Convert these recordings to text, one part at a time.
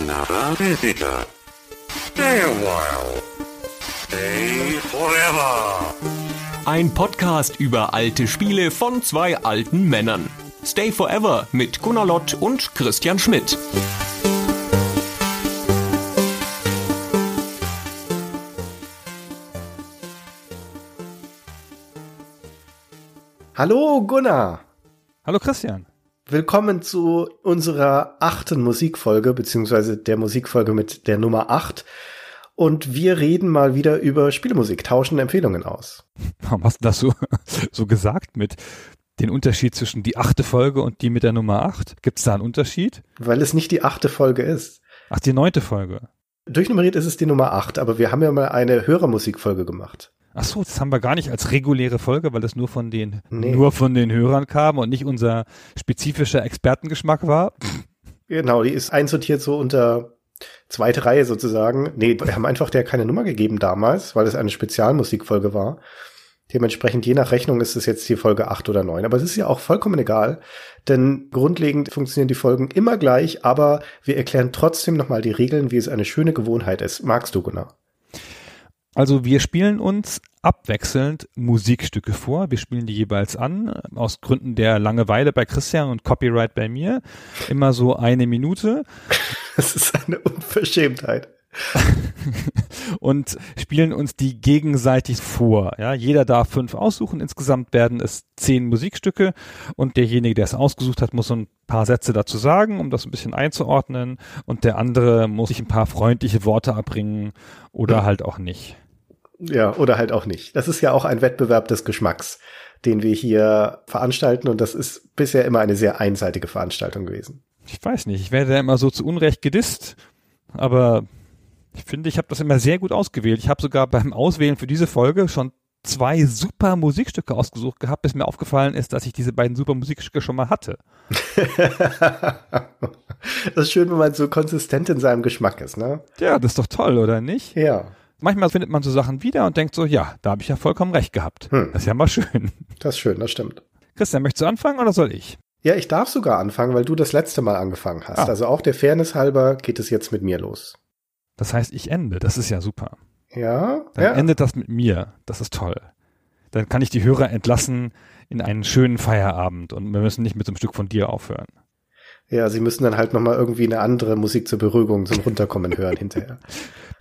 another visitor. Stay a while. Stay forever. Ein Podcast über alte Spiele von zwei alten Männern. Stay Forever mit Gunnar Lott und Christian Schmidt. Hallo Gunnar. Hallo Christian. Willkommen zu unserer achten Musikfolge, beziehungsweise der Musikfolge mit der Nummer acht. Und wir reden mal wieder über Spielemusik, tauschen Empfehlungen aus. Warum hast du das so, so gesagt mit den Unterschied zwischen die achte Folge und die mit der Nummer acht? Gibt es da einen Unterschied? Weil es nicht die achte Folge ist. Ach, die neunte Folge. Durchnummeriert ist es die Nummer acht, aber wir haben ja mal eine Hörermusikfolge gemacht. Ach so, das haben wir gar nicht als reguläre Folge, weil das nur von den Nee. nur von den Hörern kam und nicht unser spezifischer Expertengeschmack war. Genau, die ist einsortiert so unter zweite Reihe sozusagen. Nee, wir haben einfach der keine Nummer gegeben damals, weil es eine Spezialmusikfolge war. Dementsprechend, je nach Rechnung ist es jetzt die Folge acht oder neun. Aber es ist ja auch vollkommen egal, denn grundlegend funktionieren die Folgen immer gleich, aber wir erklären trotzdem nochmal die Regeln, wie es eine schöne Gewohnheit ist. Magst du, Gunnar? Also wir spielen uns abwechselnd Musikstücke vor. Wir spielen die jeweils an, aus Gründen der Langeweile bei Christian und Copyright bei mir. Immer so eine Minute. Das ist eine Unverschämtheit. und spielen uns die gegenseitig vor. Ja, jeder darf fünf aussuchen. Insgesamt werden es zehn Musikstücke und derjenige, der es ausgesucht hat, muss so ein paar Sätze dazu sagen, um das ein bisschen einzuordnen. Und der andere muss sich ein paar freundliche Worte abbringen oder halt auch nicht. Ja, oder halt auch nicht. Das ist ja auch ein Wettbewerb des Geschmacks, den wir hier veranstalten und das ist bisher immer eine sehr einseitige Veranstaltung gewesen. Ich weiß nicht, ich werde da immer so zu Unrecht gedisst, aber ich finde, ich habe das immer sehr gut ausgewählt. Ich habe sogar beim Auswählen für diese Folge schon zwei super Musikstücke ausgesucht gehabt, bis mir aufgefallen ist, dass ich diese beiden super Musikstücke schon mal hatte. das ist schön, wenn man so konsistent in seinem Geschmack ist, ne? Ja, das ist doch toll, oder nicht? Ja, Manchmal findet man so Sachen wieder und denkt so, ja, da habe ich ja vollkommen recht gehabt. Hm. Das ist ja mal schön. das ist schön, das stimmt. Christian, möchtest du anfangen oder soll ich? Ja, ich darf sogar anfangen, weil du das letzte Mal angefangen hast. Ah. Also auch der Fairness halber geht es jetzt mit mir los. Das heißt, ich ende. Das ist ja super. Ja, Dann ja. endet das mit mir. Das ist toll. Dann kann ich die Hörer entlassen in einen schönen Feierabend und wir müssen nicht mit so einem Stück von dir aufhören. Ja, sie müssen dann halt nochmal irgendwie eine andere Musik zur Beruhigung, zum Runterkommen hören hinterher.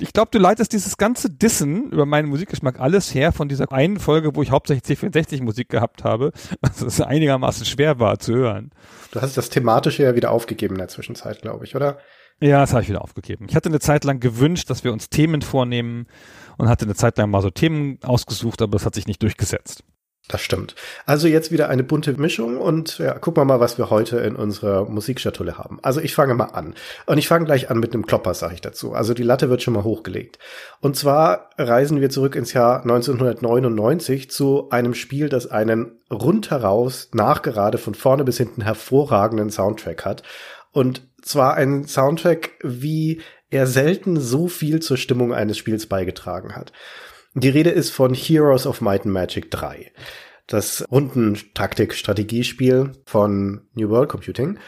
Ich glaube, du leitest dieses ganze Dissen über meinen Musikgeschmack alles her von dieser einen Folge, wo ich hauptsächlich C64 Musik gehabt habe, was es einigermaßen schwer war zu hören. Du hast das Thematische ja wieder aufgegeben in der Zwischenzeit, glaube ich, oder? Ja, das habe ich wieder aufgegeben. Ich hatte eine Zeit lang gewünscht, dass wir uns Themen vornehmen und hatte eine Zeit lang mal so Themen ausgesucht, aber das hat sich nicht durchgesetzt. Das stimmt. Also jetzt wieder eine bunte Mischung und ja, gucken wir mal, was wir heute in unserer Musikschatulle haben. Also ich fange mal an. Und ich fange gleich an mit einem Klopper, sage ich dazu. Also die Latte wird schon mal hochgelegt. Und zwar reisen wir zurück ins Jahr 1999 zu einem Spiel, das einen rundheraus, nachgerade, von vorne bis hinten hervorragenden Soundtrack hat. Und zwar ein Soundtrack, wie er selten so viel zur Stimmung eines Spiels beigetragen hat. Die Rede ist von Heroes of Might and Magic 3. Das Rundentaktik-Strategiespiel von New World Computing.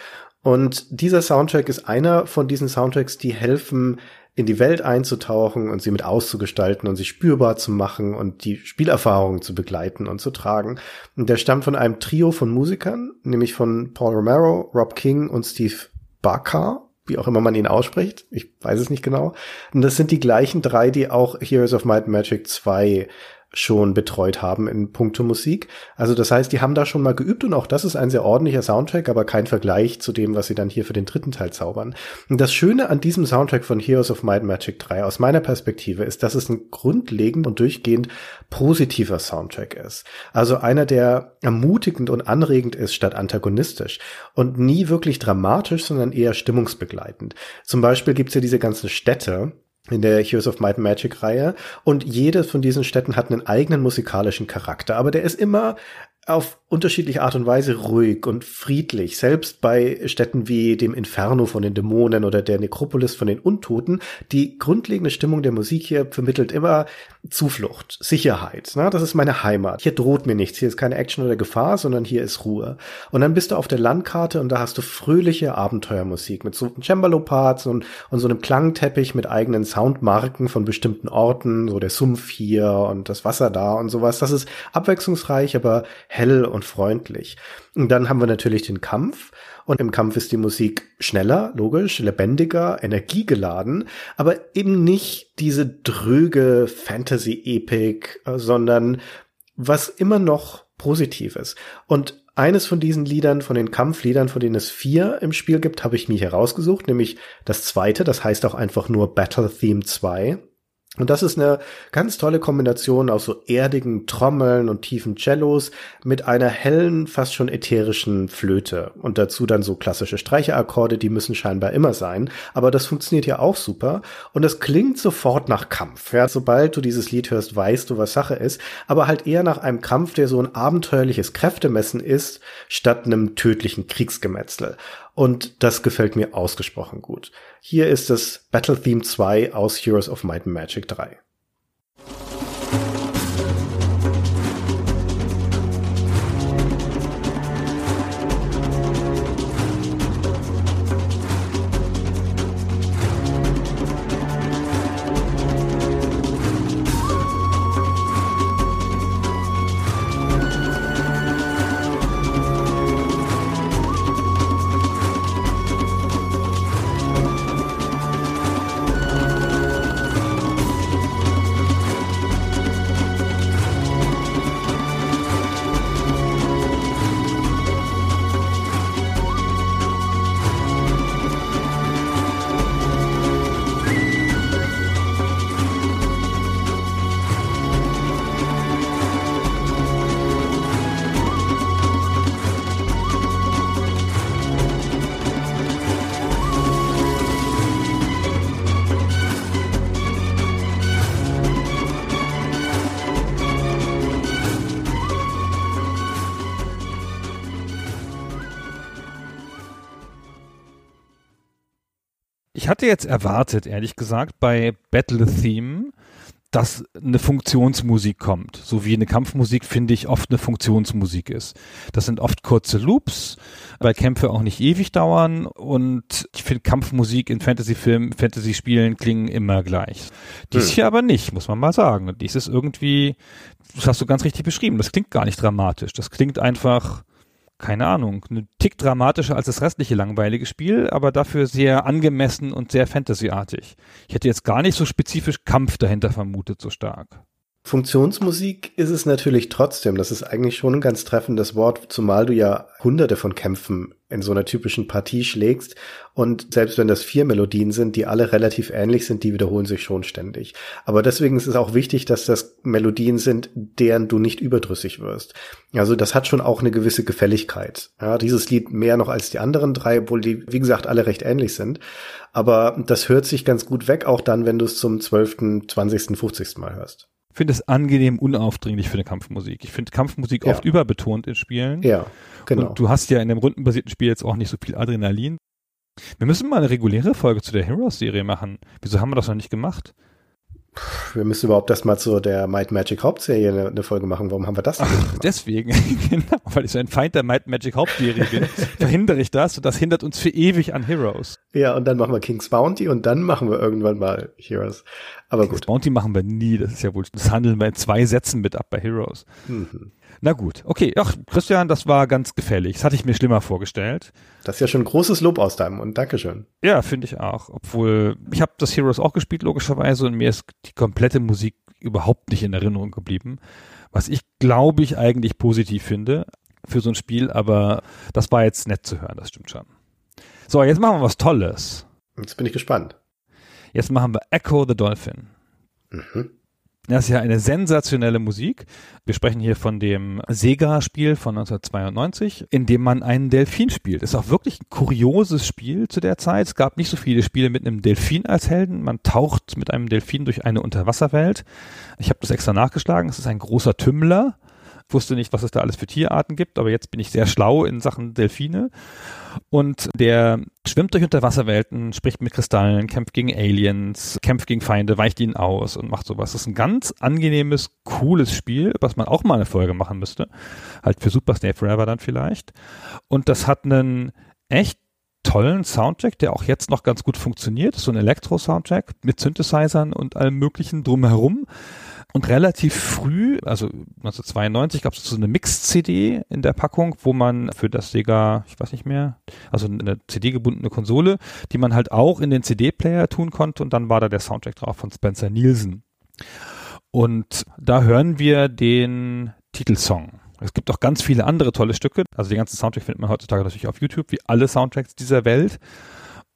Und dieser Soundtrack ist einer von diesen Soundtracks, die helfen, in die Welt einzutauchen und sie mit auszugestalten und sie spürbar zu machen und die Spielerfahrung zu begleiten und zu tragen. Und der stammt von einem Trio von Musikern, nämlich von Paul Romero, Rob King und Steve Barker, wie auch immer man ihn ausspricht. Ich weiß es nicht genau. Und das sind die gleichen drei, die auch Heroes of Might and Magic 2 schon betreut haben in puncto Musik. Also das heißt, die haben da schon mal geübt und auch das ist ein sehr ordentlicher Soundtrack, aber kein Vergleich zu dem, was sie dann hier für den dritten Teil zaubern. Und das Schöne an diesem Soundtrack von Heroes of Might Magic 3 aus meiner Perspektive ist, dass es ein grundlegend und durchgehend positiver Soundtrack ist. Also einer, der ermutigend und anregend ist statt antagonistisch und nie wirklich dramatisch, sondern eher stimmungsbegleitend. Zum Beispiel gibt's ja diese ganzen Städte, in der Heroes of Might and Magic Reihe. Und jede von diesen Städten hat einen eigenen musikalischen Charakter, aber der ist immer auf unterschiedliche Art und Weise ruhig und friedlich. Selbst bei Städten wie dem Inferno von den Dämonen oder der Nekropolis von den Untoten. Die grundlegende Stimmung der Musik hier vermittelt immer Zuflucht, Sicherheit. Na, das ist meine Heimat. Hier droht mir nichts. Hier ist keine Action oder Gefahr, sondern hier ist Ruhe. Und dann bist du auf der Landkarte und da hast du fröhliche Abenteuermusik mit so Cembalo-Parts und, und so einem Klangteppich mit eigenen Soundmarken von bestimmten Orten, so der Sumpf hier und das Wasser da und sowas. Das ist abwechslungsreich, aber hell und freundlich. Und dann haben wir natürlich den Kampf. Und im Kampf ist die Musik schneller, logisch, lebendiger, energiegeladen, aber eben nicht diese dröge Fantasy-Epic, sondern was immer noch positiv ist. Und eines von diesen Liedern, von den Kampfliedern, von denen es vier im Spiel gibt, habe ich mir herausgesucht, nämlich das zweite, das heißt auch einfach nur Battle Theme 2. Und das ist eine ganz tolle Kombination aus so erdigen Trommeln und tiefen Cellos mit einer hellen, fast schon ätherischen Flöte. Und dazu dann so klassische Streicherakkorde, die müssen scheinbar immer sein. Aber das funktioniert ja auch super. Und das klingt sofort nach Kampf. Ja, sobald du dieses Lied hörst, weißt du, was Sache ist. Aber halt eher nach einem Kampf, der so ein abenteuerliches Kräftemessen ist, statt einem tödlichen Kriegsgemetzel. Und das gefällt mir ausgesprochen gut. Hier ist das Battle Theme 2 aus Heroes of Might and Magic 3. hatte jetzt erwartet, ehrlich gesagt, bei Battle Theme, dass eine Funktionsmusik kommt. So wie eine Kampfmusik, finde ich, oft eine Funktionsmusik ist. Das sind oft kurze Loops, weil Kämpfe auch nicht ewig dauern und ich finde Kampfmusik in Fantasy-Filmen, Fantasy-Spielen klingen immer gleich. Dies hm. hier aber nicht, muss man mal sagen. Und dies ist irgendwie, das hast du ganz richtig beschrieben, das klingt gar nicht dramatisch. Das klingt einfach keine Ahnung, ein Tick dramatischer als das restliche langweilige Spiel, aber dafür sehr angemessen und sehr fantasyartig. Ich hätte jetzt gar nicht so spezifisch Kampf dahinter vermutet, so stark. Funktionsmusik ist es natürlich trotzdem. Das ist eigentlich schon ein ganz treffendes Wort, zumal du ja hunderte von Kämpfen in so einer typischen Partie schlägst. Und selbst wenn das vier Melodien sind, die alle relativ ähnlich sind, die wiederholen sich schon ständig. Aber deswegen ist es auch wichtig, dass das Melodien sind, deren du nicht überdrüssig wirst. Also das hat schon auch eine gewisse Gefälligkeit. Ja, dieses Lied mehr noch als die anderen drei, obwohl die, wie gesagt, alle recht ähnlich sind. Aber das hört sich ganz gut weg, auch dann, wenn du es zum zwölften, zwanzigsten, fünfzigsten Mal hörst finde es angenehm unaufdringlich für eine Kampfmusik. Ich finde Kampfmusik ja. oft überbetont in Spielen. Ja, genau. Und du hast ja in dem rundenbasierten Spiel jetzt auch nicht so viel Adrenalin. Wir müssen mal eine reguläre Folge zu der Heroes-Serie machen. Wieso haben wir das noch nicht gemacht? Wir müssen überhaupt erstmal zu der Might Magic Hauptserie eine, eine Folge machen. Warum haben wir das nicht Ach, deswegen, genau, weil ich so ein Feind der Might Magic Hauptserie bin, verhindere ich das und das hindert uns für ewig an Heroes. Ja, und dann machen wir King's Bounty und dann machen wir irgendwann mal Heroes. Aber King's gut. Bounty machen wir nie, das ist ja wohl, das handeln wir in zwei Sätzen mit ab bei Heroes. Mhm. Na gut, okay. Ach, Christian, das war ganz gefällig. Das hatte ich mir schlimmer vorgestellt. Das ist ja schon großes Lob aus deinem und Dankeschön. Ja, finde ich auch. Obwohl, ich habe das Heroes auch gespielt, logischerweise, und mir ist die komplette Musik überhaupt nicht in Erinnerung geblieben. Was ich, glaube ich, eigentlich positiv finde für so ein Spiel, aber das war jetzt nett zu hören, das stimmt schon. So, jetzt machen wir was Tolles. Jetzt bin ich gespannt. Jetzt machen wir Echo the Dolphin. Mhm. Das ist ja eine sensationelle Musik. Wir sprechen hier von dem Sega-Spiel von 1992, in dem man einen Delfin spielt. Ist auch wirklich ein kurioses Spiel zu der Zeit. Es gab nicht so viele Spiele mit einem Delfin als Helden. Man taucht mit einem Delfin durch eine Unterwasserwelt. Ich habe das extra nachgeschlagen. Es ist ein großer Tümmler wusste nicht, was es da alles für Tierarten gibt, aber jetzt bin ich sehr schlau in Sachen Delfine. Und der schwimmt durch Unterwasserwelten, spricht mit Kristallen, kämpft gegen Aliens, kämpft gegen Feinde, weicht ihnen aus und macht sowas. Das ist ein ganz angenehmes, cooles Spiel, was man auch mal eine Folge machen müsste. Halt für Super Stay Forever dann vielleicht. Und das hat einen echt tollen Soundtrack, der auch jetzt noch ganz gut funktioniert. So ein Elektro-Soundtrack mit Synthesizern und allem möglichen drumherum. Und relativ früh, also 1992, gab es so eine Mix-CD in der Packung, wo man für das Sega, ich weiß nicht mehr, also eine CD-gebundene Konsole, die man halt auch in den CD-Player tun konnte und dann war da der Soundtrack drauf von Spencer Nielsen. Und da hören wir den Titelsong. Es gibt auch ganz viele andere tolle Stücke. Also den ganzen Soundtrack findet man heutzutage natürlich auf YouTube, wie alle Soundtracks dieser Welt.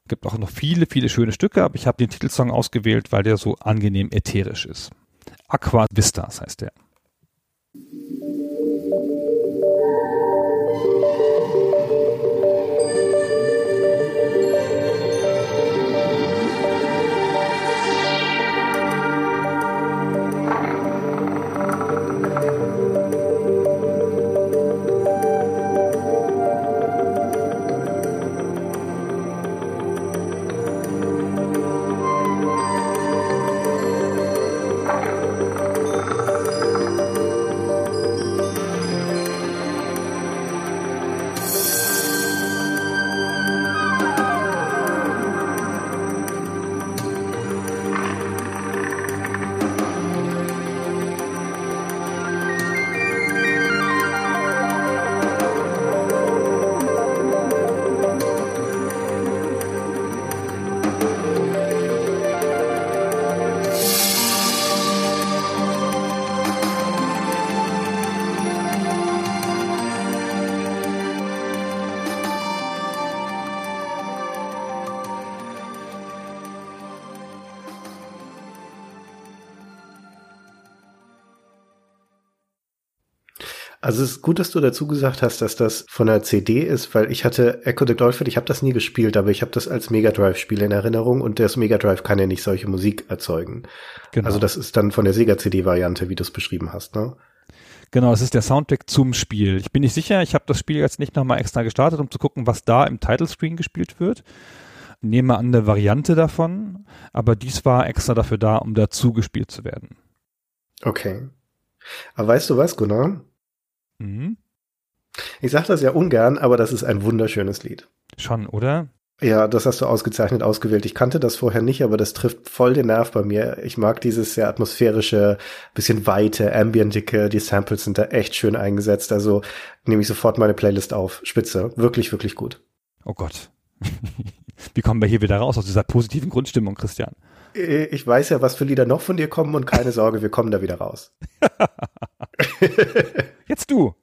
Es gibt auch noch viele, viele schöne Stücke, aber ich habe den Titelsong ausgewählt, weil der so angenehm ätherisch ist. Aqua Vistas heißt der. Also es ist gut, dass du dazu gesagt hast, dass das von der CD ist, weil ich hatte Echo the Dolphin, ich habe das nie gespielt, aber ich habe das als Mega Drive Spiel in Erinnerung und das Mega Drive kann ja nicht solche Musik erzeugen. Genau. Also das ist dann von der Sega CD Variante, wie du es beschrieben hast, ne? Genau, es ist der Soundtrack zum Spiel. Ich bin nicht sicher, ich habe das Spiel jetzt nicht nochmal extra gestartet, um zu gucken, was da im Title Screen gespielt wird. Nehme an eine Variante davon, aber dies war extra dafür da, um dazu gespielt zu werden. Okay. Aber weißt du was, Gunnar? Mhm. Ich sage das ja ungern, aber das ist ein wunderschönes Lied. Schon, oder? Ja, das hast du ausgezeichnet ausgewählt. Ich kannte das vorher nicht, aber das trifft voll den Nerv bei mir. Ich mag dieses sehr atmosphärische, bisschen weite, ambientige, die Samples sind da echt schön eingesetzt. Also nehme ich sofort meine Playlist auf. Spitze. Wirklich, wirklich gut. Oh Gott. Wie kommen wir hier wieder raus aus dieser positiven Grundstimmung, Christian? Ich weiß ja, was für Lieder noch von dir kommen und keine Sorge, wir kommen da wieder raus. Jetzt du.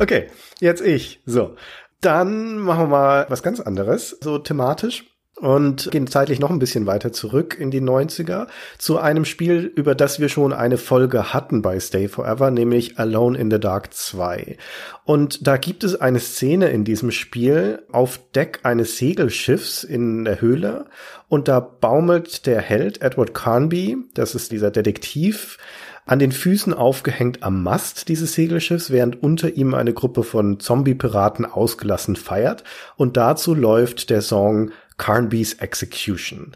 Okay, jetzt ich. So. Dann machen wir mal was ganz anderes, so thematisch und gehen zeitlich noch ein bisschen weiter zurück in die 90er zu einem Spiel, über das wir schon eine Folge hatten bei Stay Forever, nämlich Alone in the Dark 2. Und da gibt es eine Szene in diesem Spiel auf Deck eines Segelschiffs in der Höhle und da baumelt der Held Edward Carnby, das ist dieser Detektiv, an den Füßen aufgehängt am Mast dieses Segelschiffs, während unter ihm eine Gruppe von Zombie-Piraten ausgelassen feiert. Und dazu läuft der Song Carnby's Execution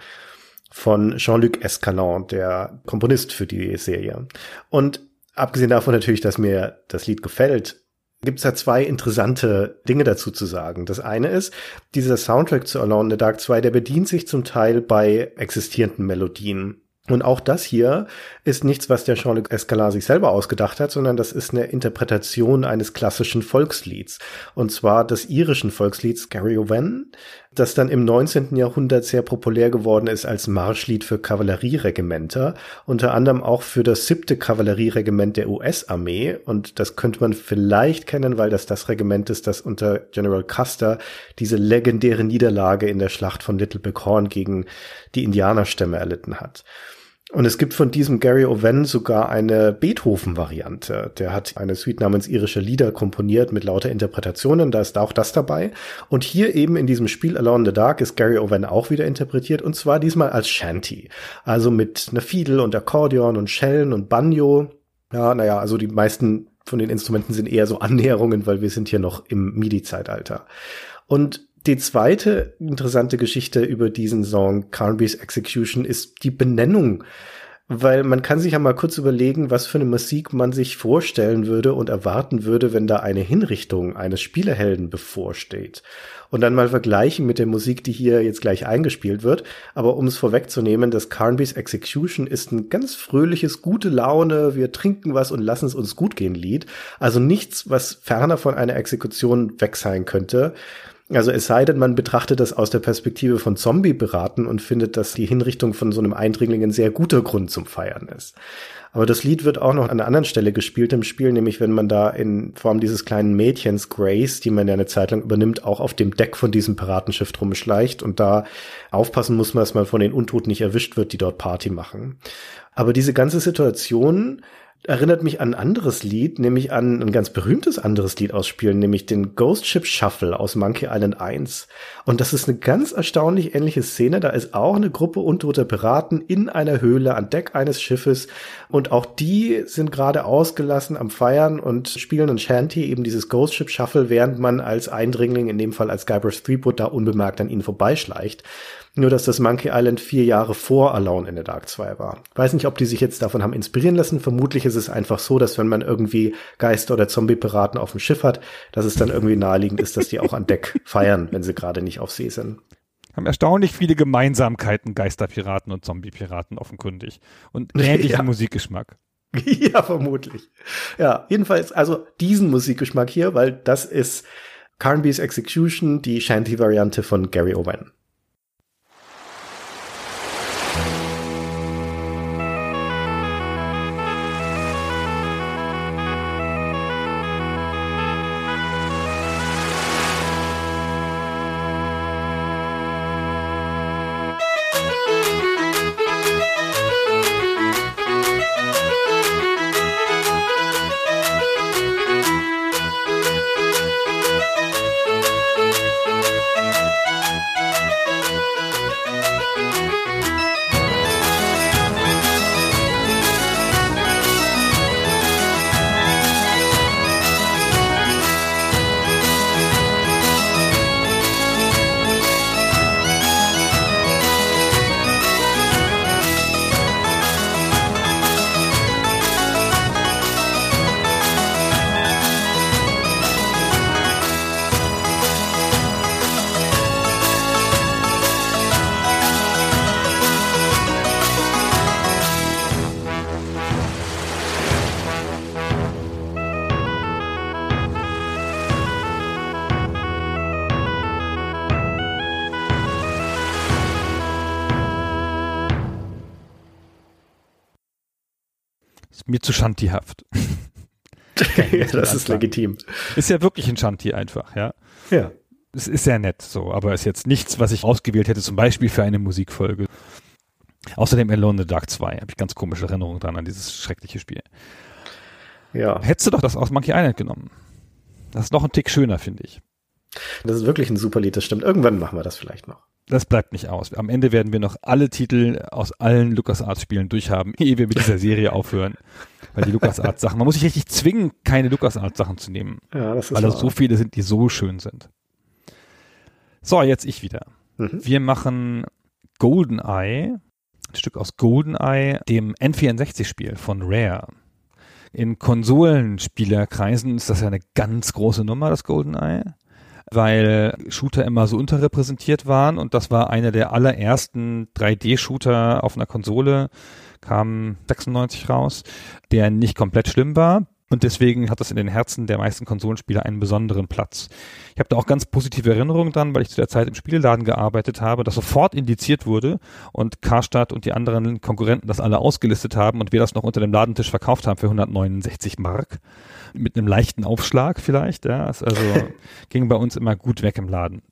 von Jean-Luc Escalon, der Komponist für die Serie. Und abgesehen davon natürlich, dass mir das Lied gefällt, gibt es da zwei interessante Dinge dazu zu sagen. Das eine ist, dieser Soundtrack zu Alone in the Dark 2, der bedient sich zum Teil bei existierenden Melodien. Und auch das hier ist nichts, was der Jean-Luc Escalar sich selber ausgedacht hat, sondern das ist eine Interpretation eines klassischen Volkslieds. Und zwar des irischen Volkslieds Gary Owen, das dann im 19. Jahrhundert sehr populär geworden ist als Marschlied für Kavallerieregimenter, unter anderem auch für das siebte Kavallerieregiment der US-Armee. Und das könnte man vielleicht kennen, weil das das Regiment ist, das unter General Custer diese legendäre Niederlage in der Schlacht von Little Bighorn gegen die Indianerstämme erlitten hat. Und es gibt von diesem Gary Owen sogar eine Beethoven-Variante. Der hat eine Suite namens Irische Lieder komponiert mit lauter Interpretationen. Da ist auch das dabei. Und hier eben in diesem Spiel Alone in the Dark ist Gary Owen auch wieder interpretiert. Und zwar diesmal als Shanty. Also mit einer Fiedel und Akkordeon und Schellen und Banjo. Ja, naja, also die meisten von den Instrumenten sind eher so Annäherungen, weil wir sind hier noch im MIDI-Zeitalter. Und die zweite interessante Geschichte über diesen Song Carnby's Execution ist die Benennung weil man kann sich ja mal kurz überlegen, was für eine Musik man sich vorstellen würde und erwarten würde, wenn da eine Hinrichtung eines Spielehelden bevorsteht. Und dann mal vergleichen mit der Musik, die hier jetzt gleich eingespielt wird. Aber um es vorwegzunehmen, das Carnby's Execution ist ein ganz fröhliches, gute Laune, wir trinken was und lassen es uns gut gehen Lied. Also nichts, was ferner von einer Exekution weg sein könnte. Also es sei denn, man betrachtet das aus der Perspektive von Zombie-Beraten und findet, dass die Hinrichtung von so einem Eindringling ein sehr guter Grund zum Feiern ist. Aber das Lied wird auch noch an einer anderen Stelle gespielt im Spiel, nämlich wenn man da in Form dieses kleinen Mädchens Grace, die man ja eine Zeit lang übernimmt, auch auf dem Deck von diesem Piratenschiff rumschleicht und da aufpassen muss man, dass man von den Untoten nicht erwischt wird, die dort Party machen. Aber diese ganze Situation erinnert mich an ein anderes Lied, nämlich an ein ganz berühmtes anderes Lied ausspielen, nämlich den Ghost Ship Shuffle aus Monkey Island 1. Und das ist eine ganz erstaunlich ähnliche Szene. Da ist auch eine Gruppe untoter Piraten in einer Höhle an Deck eines Schiffes. Und auch die sind gerade ausgelassen am Feiern und spielen ein Shanty, eben dieses Ghost Ship Shuffle, während man als Eindringling, in dem Fall als Guybrush Threepwood, da unbemerkt an ihnen vorbeischleicht. Nur, dass das Monkey Island vier Jahre vor Alone in the Dark 2 war. Weiß nicht, ob die sich jetzt davon haben inspirieren lassen. Vermutlich ist es einfach so, dass wenn man irgendwie Geister oder Zombie-Piraten auf dem Schiff hat, dass es dann irgendwie naheliegend ist, dass die auch an Deck feiern, wenn sie gerade nicht auf See sind. Haben erstaunlich viele Gemeinsamkeiten, Geisterpiraten und Zombie-Piraten offenkundig. Und ähnlichen ja. Musikgeschmack. ja, vermutlich. Ja, jedenfalls, also diesen Musikgeschmack hier, weil das ist Carnby's Execution, die Shanty-Variante von Gary Owen. Mir zu Shantihaft. ja, das ist legitim. Ist ja wirklich ein Shanti einfach, ja. Ja. Es ist sehr nett so, aber ist jetzt nichts, was ich ausgewählt hätte, zum Beispiel für eine Musikfolge. Außerdem Alone in the Dark 2 habe ich ganz komische Erinnerungen dran an dieses schreckliche Spiel. Ja. Hättest du doch das aus Monkey Island genommen. Das ist noch ein Tick schöner, finde ich. Das ist wirklich ein super Lied, das stimmt. Irgendwann machen wir das vielleicht noch das bleibt nicht aus. Am Ende werden wir noch alle Titel aus allen LucasArts-Spielen durchhaben, ehe wir mit dieser Serie aufhören. Weil die LucasArts-Sachen, man muss sich richtig zwingen, keine LucasArts-Sachen zu nehmen. Ja, das ist Weil es so viele sind, die so schön sind. So, jetzt ich wieder. Mhm. Wir machen GoldenEye, ein Stück aus GoldenEye, dem N64-Spiel von Rare. In Konsolenspielerkreisen ist das ja eine ganz große Nummer, das GoldenEye weil Shooter immer so unterrepräsentiert waren und das war einer der allerersten 3D-Shooter auf einer Konsole, kam 96 raus, der nicht komplett schlimm war. Und deswegen hat das in den Herzen der meisten Konsolenspieler einen besonderen Platz. Ich habe da auch ganz positive Erinnerungen dran, weil ich zu der Zeit im Spielladen gearbeitet habe, das sofort indiziert wurde und Karstadt und die anderen Konkurrenten das alle ausgelistet haben und wir das noch unter dem Ladentisch verkauft haben für 169 Mark mit einem leichten Aufschlag vielleicht. Ja, also ging bei uns immer gut weg im Laden.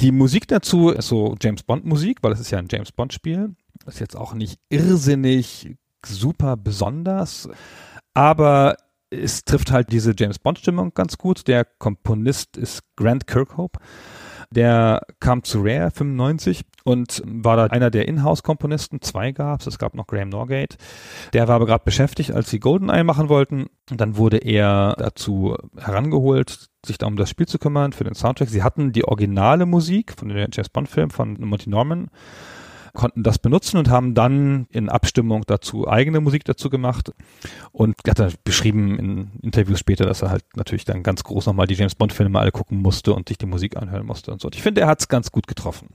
Die Musik dazu ist so James Bond Musik, weil es ist ja ein James Bond Spiel. Ist jetzt auch nicht irrsinnig super besonders, aber es trifft halt diese James Bond Stimmung ganz gut. Der Komponist ist Grant Kirkhope Der kam zu Rare 95 und war da einer der Inhouse-Komponisten. Zwei gab's. Es gab noch Graham Norgate. Der war aber gerade beschäftigt, als sie GoldenEye machen wollten. Und dann wurde er dazu herangeholt, sich da um das Spiel zu kümmern für den Soundtrack. Sie hatten die originale Musik von dem James Bond-Film von Monty Norman konnten das benutzen und haben dann in Abstimmung dazu eigene Musik dazu gemacht und hat dann beschrieben in Interviews später, dass er halt natürlich dann ganz groß nochmal die James Bond Filme alle gucken musste und sich die Musik anhören musste und so. Und ich finde, er hat es ganz gut getroffen.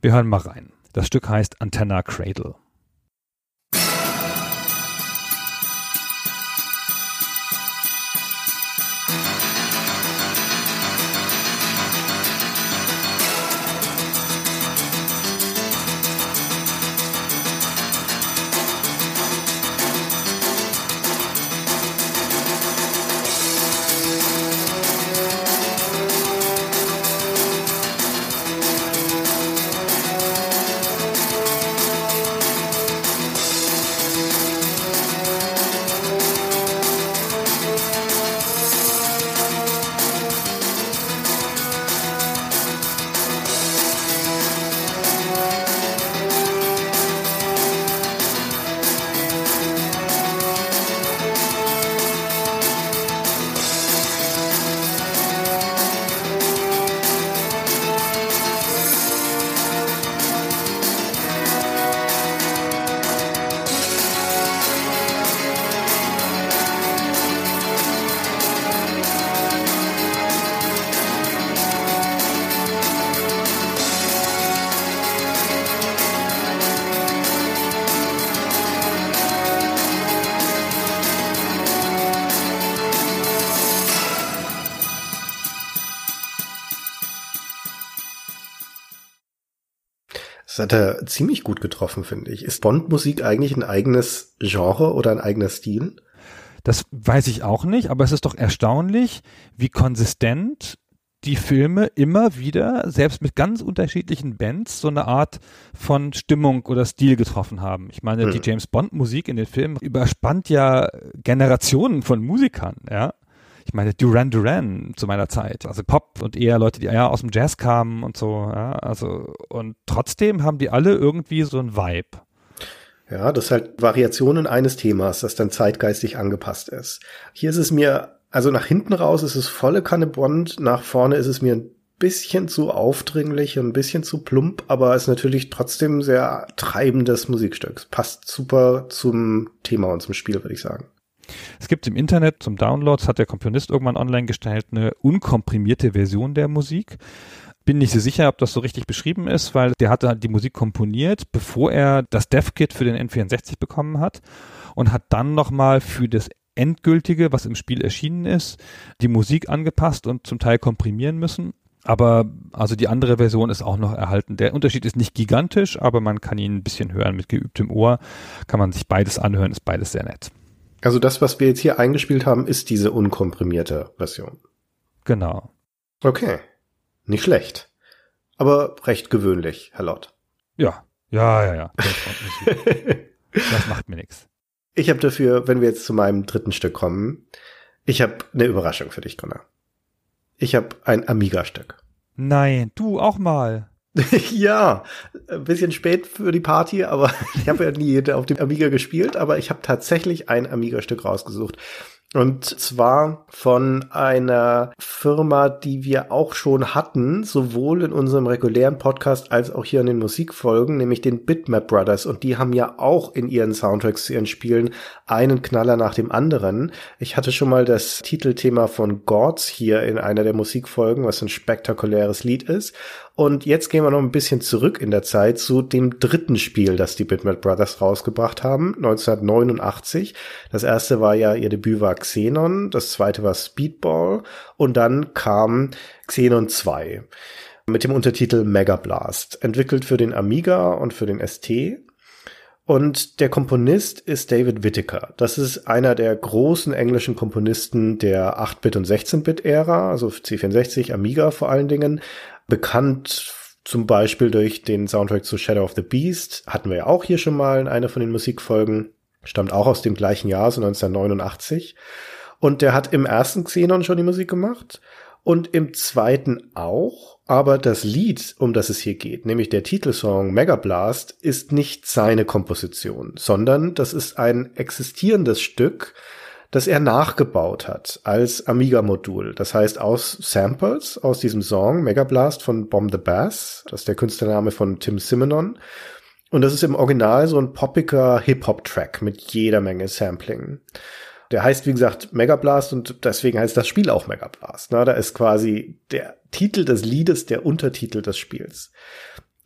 Wir hören mal rein. Das Stück heißt Antenna Cradle. Das hat er ziemlich gut getroffen, finde ich. Ist Bond-Musik eigentlich ein eigenes Genre oder ein eigener Stil? Das weiß ich auch nicht, aber es ist doch erstaunlich, wie konsistent die Filme immer wieder, selbst mit ganz unterschiedlichen Bands, so eine Art von Stimmung oder Stil getroffen haben. Ich meine, hm. die James Bond Musik in den Filmen überspannt ja Generationen von Musikern, ja ich meine Duran Duran zu meiner Zeit, also Pop und eher Leute, die eher aus dem Jazz kamen und so, ja, also und trotzdem haben die alle irgendwie so ein Vibe. Ja, das ist halt Variationen eines Themas, das dann zeitgeistig angepasst ist. Hier ist es mir, also nach hinten raus ist es volle Kanne Bond, nach vorne ist es mir ein bisschen zu aufdringlich und ein bisschen zu plump, aber ist natürlich trotzdem sehr treibendes Musikstück. Passt super zum Thema und zum Spiel, würde ich sagen. Es gibt im Internet zum Download, hat der Komponist irgendwann online gestellt, eine unkomprimierte Version der Musik. Bin nicht so sicher, ob das so richtig beschrieben ist, weil der hatte die Musik komponiert, bevor er das Dev-Kit für den N64 bekommen hat und hat dann nochmal für das endgültige, was im Spiel erschienen ist, die Musik angepasst und zum Teil komprimieren müssen. Aber also die andere Version ist auch noch erhalten. Der Unterschied ist nicht gigantisch, aber man kann ihn ein bisschen hören mit geübtem Ohr. Kann man sich beides anhören, ist beides sehr nett. Also das, was wir jetzt hier eingespielt haben, ist diese unkomprimierte Version. Genau. Okay. Nicht schlecht. Aber recht gewöhnlich, Herr Lott. Ja. Ja, ja, ja. das macht mir nichts. Ich habe dafür, wenn wir jetzt zu meinem dritten Stück kommen, ich habe eine Überraschung für dich, Connor. Ich habe ein Amiga-Stück. Nein, du auch mal. ja, ein bisschen spät für die Party, aber ich habe ja nie auf dem Amiga gespielt, aber ich habe tatsächlich ein Amiga-Stück rausgesucht. Und zwar von einer Firma, die wir auch schon hatten, sowohl in unserem regulären Podcast als auch hier in den Musikfolgen, nämlich den Bitmap Brothers. Und die haben ja auch in ihren Soundtracks zu ihren Spielen einen Knaller nach dem anderen. Ich hatte schon mal das Titelthema von Gods hier in einer der Musikfolgen, was ein spektakuläres Lied ist. Und jetzt gehen wir noch ein bisschen zurück in der Zeit zu dem dritten Spiel, das die Bitmap Brothers rausgebracht haben, 1989. Das erste war ja, ihr Debüt war Xenon, das zweite war Speedball und dann kam Xenon 2 mit dem Untertitel Mega Blast, entwickelt für den Amiga und für den ST. Und der Komponist ist David Whittaker. Das ist einer der großen englischen Komponisten der 8-Bit- und 16-Bit-Ära, also C64, Amiga vor allen Dingen. Bekannt zum Beispiel durch den Soundtrack zu Shadow of the Beast, hatten wir ja auch hier schon mal in einer von den Musikfolgen, stammt auch aus dem gleichen Jahr, so 1989. Und der hat im ersten Xenon schon die Musik gemacht. Und im zweiten auch, aber das Lied, um das es hier geht, nämlich der Titelsong Mega Blast, ist nicht seine Komposition, sondern das ist ein existierendes Stück, das er nachgebaut hat als Amiga-Modul. Das heißt aus Samples aus diesem Song Mega Blast von Bomb the Bass, das ist der Künstlername von Tim Simonon. Und das ist im Original so ein poppiger Hip-Hop-Track mit jeder Menge Sampling. Der heißt, wie gesagt, Mega Blast und deswegen heißt das Spiel auch Mega Blast. Na, da ist quasi der Titel des Liedes der Untertitel des Spiels.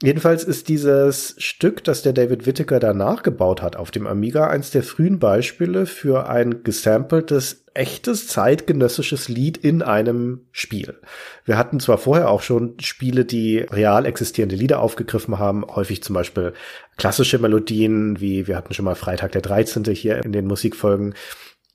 Jedenfalls ist dieses Stück, das der David Whittaker da nachgebaut hat auf dem Amiga, eins der frühen Beispiele für ein gesampeltes, echtes zeitgenössisches Lied in einem Spiel. Wir hatten zwar vorher auch schon Spiele, die real existierende Lieder aufgegriffen haben, häufig zum Beispiel klassische Melodien, wie wir hatten schon mal Freitag der 13. hier in den Musikfolgen,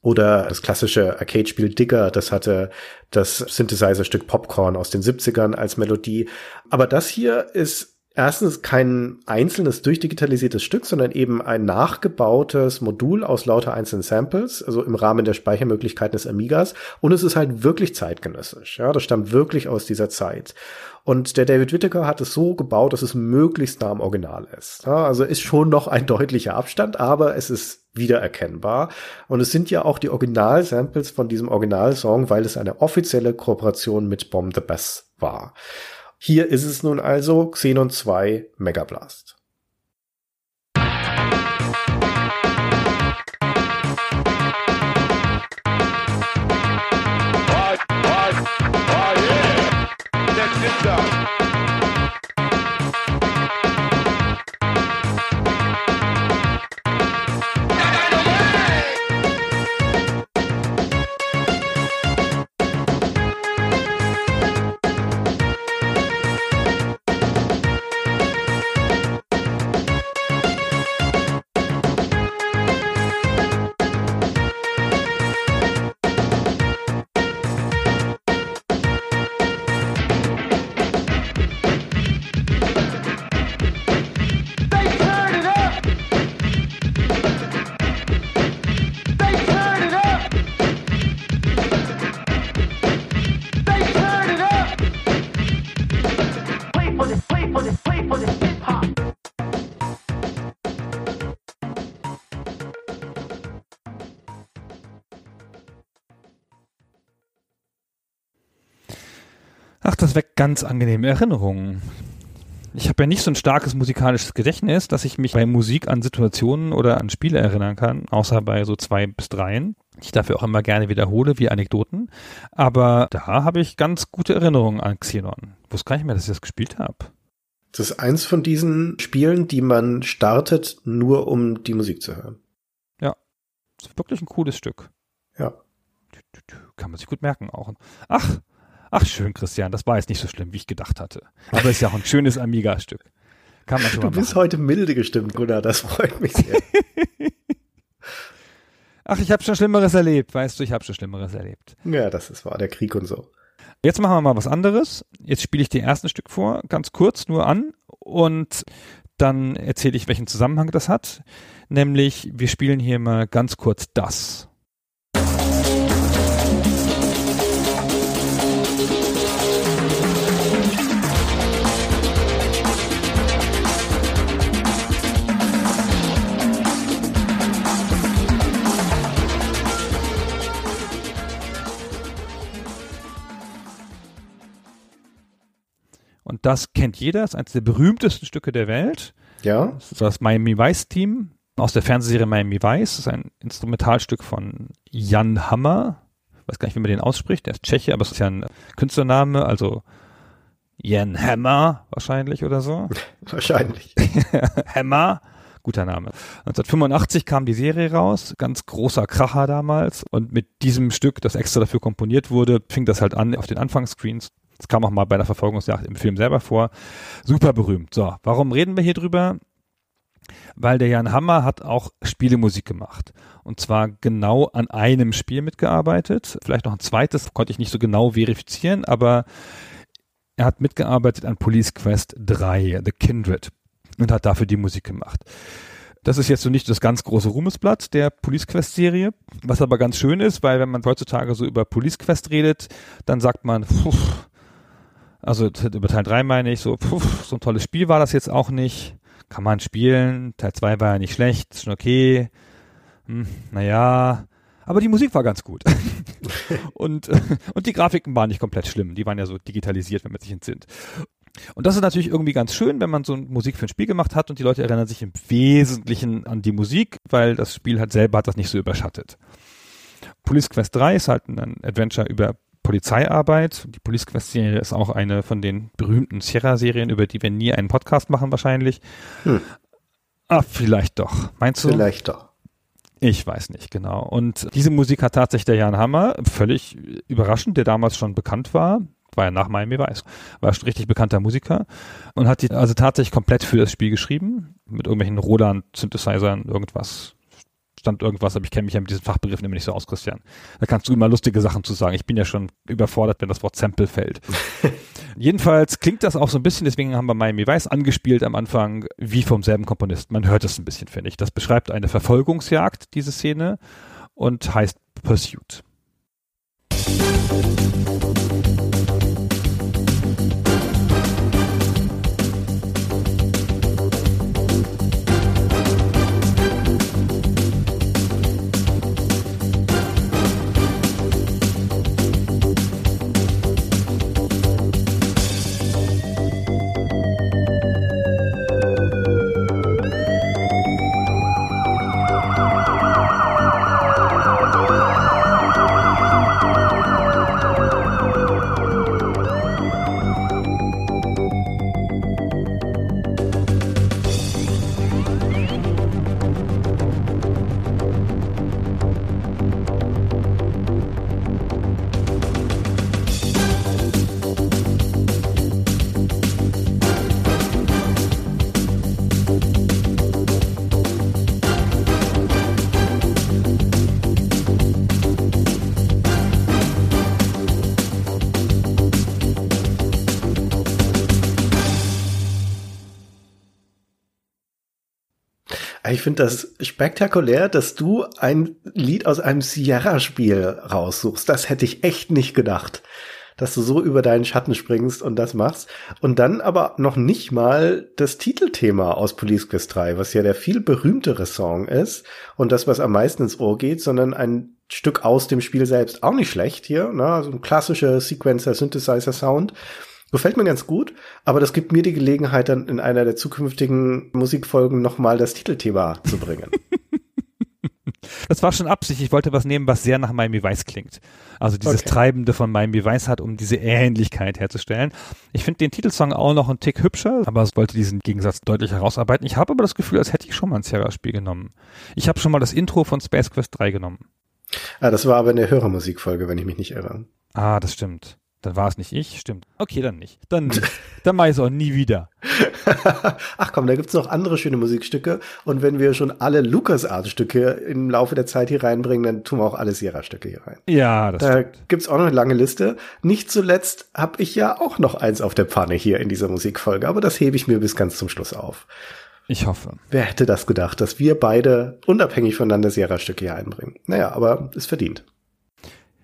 oder das klassische Arcade-Spiel Digger, das hatte das Synthesizer-Stück Popcorn aus den 70ern als Melodie. Aber das hier ist erstens kein einzelnes durchdigitalisiertes Stück, sondern eben ein nachgebautes Modul aus lauter einzelnen Samples, also im Rahmen der Speichermöglichkeiten des Amigas. Und es ist halt wirklich zeitgenössisch. Ja, das stammt wirklich aus dieser Zeit. Und der David Whittaker hat es so gebaut, dass es möglichst nah am Original ist. Ja, also ist schon noch ein deutlicher Abstand, aber es ist wiedererkennbar. Und es sind ja auch die Original-Samples von diesem Originalsong, weil es eine offizielle Kooperation mit Bomb the Bass war. Hier ist es nun also Xenon 2 Megablast. Ach, das weckt ganz angenehme Erinnerungen. Ich habe ja nicht so ein starkes musikalisches Gedächtnis, dass ich mich bei Musik an Situationen oder an Spiele erinnern kann, außer bei so zwei bis dreien. Ich dafür auch immer gerne wiederhole, wie Anekdoten. Aber da habe ich ganz gute Erinnerungen an Xenon. Wusste gar nicht mehr, dass ich das gespielt habe. Das ist eins von diesen Spielen, die man startet, nur um die Musik zu hören. Ja, das ist wirklich ein cooles Stück. Ja. Kann man sich gut merken auch. Ach, Ach schön, Christian, das war jetzt nicht so schlimm, wie ich gedacht hatte. Aber ist ja auch ein schönes Amiga-Stück. Kann man schon du bist machen. heute milde gestimmt, Gunnar, das freut mich sehr. Ach, ich habe schon Schlimmeres erlebt, weißt du, ich habe schon Schlimmeres erlebt. Ja, das ist wahr, der Krieg und so. Jetzt machen wir mal was anderes. Jetzt spiele ich dir ersten Stück vor, ganz kurz nur an und dann erzähle ich, welchen Zusammenhang das hat. Nämlich, wir spielen hier mal ganz kurz das. Und das kennt jeder, das ist eines der berühmtesten Stücke der Welt. Ja. Das ist das Miami Vice Team aus der Fernsehserie Miami Vice. Das ist ein Instrumentalstück von Jan Hammer. Ich weiß gar nicht, wie man den ausspricht. Der ist Tscheche, aber es ist ja ein Künstlername, also Jan Hammer wahrscheinlich oder so. Wahrscheinlich. Hammer. Guter Name. 1985 kam die Serie raus, ganz großer Kracher damals. Und mit diesem Stück, das extra dafür komponiert wurde, fing das halt an auf den Anfangsscreens. Das kam auch mal bei der Verfolgungsjagd im Film selber vor. Super berühmt. So, warum reden wir hier drüber? Weil der Jan Hammer hat auch Spielemusik gemacht. Und zwar genau an einem Spiel mitgearbeitet. Vielleicht noch ein zweites, konnte ich nicht so genau verifizieren, aber er hat mitgearbeitet an Police Quest 3, The Kindred, und hat dafür die Musik gemacht. Das ist jetzt so nicht das ganz große Ruhmesblatt der Police Quest Serie, was aber ganz schön ist, weil wenn man heutzutage so über Police Quest redet, dann sagt man, pff, also über Teil 3 meine ich, so, pff, so ein tolles Spiel war das jetzt auch nicht. Kann man spielen. Teil 2 war ja nicht schlecht, ist schon okay. Hm, naja. Aber die Musik war ganz gut. und, und die Grafiken waren nicht komplett schlimm. Die waren ja so digitalisiert, wenn man sich entsinnt. Und das ist natürlich irgendwie ganz schön, wenn man so Musik für ein Spiel gemacht hat und die Leute erinnern sich im Wesentlichen an die Musik, weil das Spiel hat selber hat das nicht so überschattet. Police Quest 3 ist halt ein Adventure über Polizeiarbeit. Die Police Quest Serie ist auch eine von den berühmten Sierra-Serien, über die wir nie einen Podcast machen wahrscheinlich. Hm. Ah, vielleicht doch. Meinst du? Vielleicht doch. Ich weiß nicht, genau. Und diese Musik hat tatsächlich der Jan Hammer, völlig überraschend, der damals schon bekannt war, war ja nach Miami Vice, war schon richtig bekannter Musiker und hat die also tatsächlich komplett für das Spiel geschrieben, mit irgendwelchen Roland-Synthesizern, irgendwas stand irgendwas, aber ich kenne mich ja mit diesen Fachbegriffen immer nicht so aus, Christian. Da kannst du immer lustige Sachen zu sagen. Ich bin ja schon überfordert, wenn das Wort Sample fällt. Jedenfalls klingt das auch so ein bisschen, deswegen haben wir Miami Vice angespielt am Anfang, wie vom selben Komponisten. Man hört es ein bisschen, finde ich. Das beschreibt eine Verfolgungsjagd, diese Szene, und heißt Pursuit. Ich finde das spektakulär, dass du ein Lied aus einem Sierra-Spiel raussuchst. Das hätte ich echt nicht gedacht, dass du so über deinen Schatten springst und das machst. Und dann aber noch nicht mal das Titelthema aus Police Quest 3, was ja der viel berühmtere Song ist und das, was am meisten ins Ohr geht, sondern ein Stück aus dem Spiel selbst. Auch nicht schlecht hier, ne? so ein klassischer Sequencer-Synthesizer-Sound. Gefällt mir ganz gut, aber das gibt mir die Gelegenheit, dann in einer der zukünftigen Musikfolgen nochmal das Titelthema zu bringen. Das war schon Absicht. Ich wollte was nehmen, was sehr nach Miami Vice klingt. Also dieses okay. Treibende von Miami Vice hat, um diese Ähnlichkeit herzustellen. Ich finde den Titelsong auch noch einen Tick hübscher, aber es wollte diesen Gegensatz deutlich herausarbeiten. Ich habe aber das Gefühl, als hätte ich schon mal ein Sierra-Spiel genommen. Ich habe schon mal das Intro von Space Quest 3 genommen. Ah, das war aber eine Hörermusikfolge, wenn ich mich nicht irre. Ah, das stimmt. Dann war es nicht ich, stimmt. Okay, dann nicht. Dann, dann mache ich es auch nie wieder. Ach komm, da gibt's noch andere schöne Musikstücke. Und wenn wir schon alle LucasArts-Stücke im Laufe der Zeit hier reinbringen, dann tun wir auch alle Sierra-Stücke hier rein. Ja, das Da stimmt. gibt's auch noch eine lange Liste. Nicht zuletzt habe ich ja auch noch eins auf der Pfanne hier in dieser Musikfolge, aber das hebe ich mir bis ganz zum Schluss auf. Ich hoffe. Wer hätte das gedacht, dass wir beide unabhängig voneinander Sierra-Stücke hier einbringen? Naja, aber ist verdient.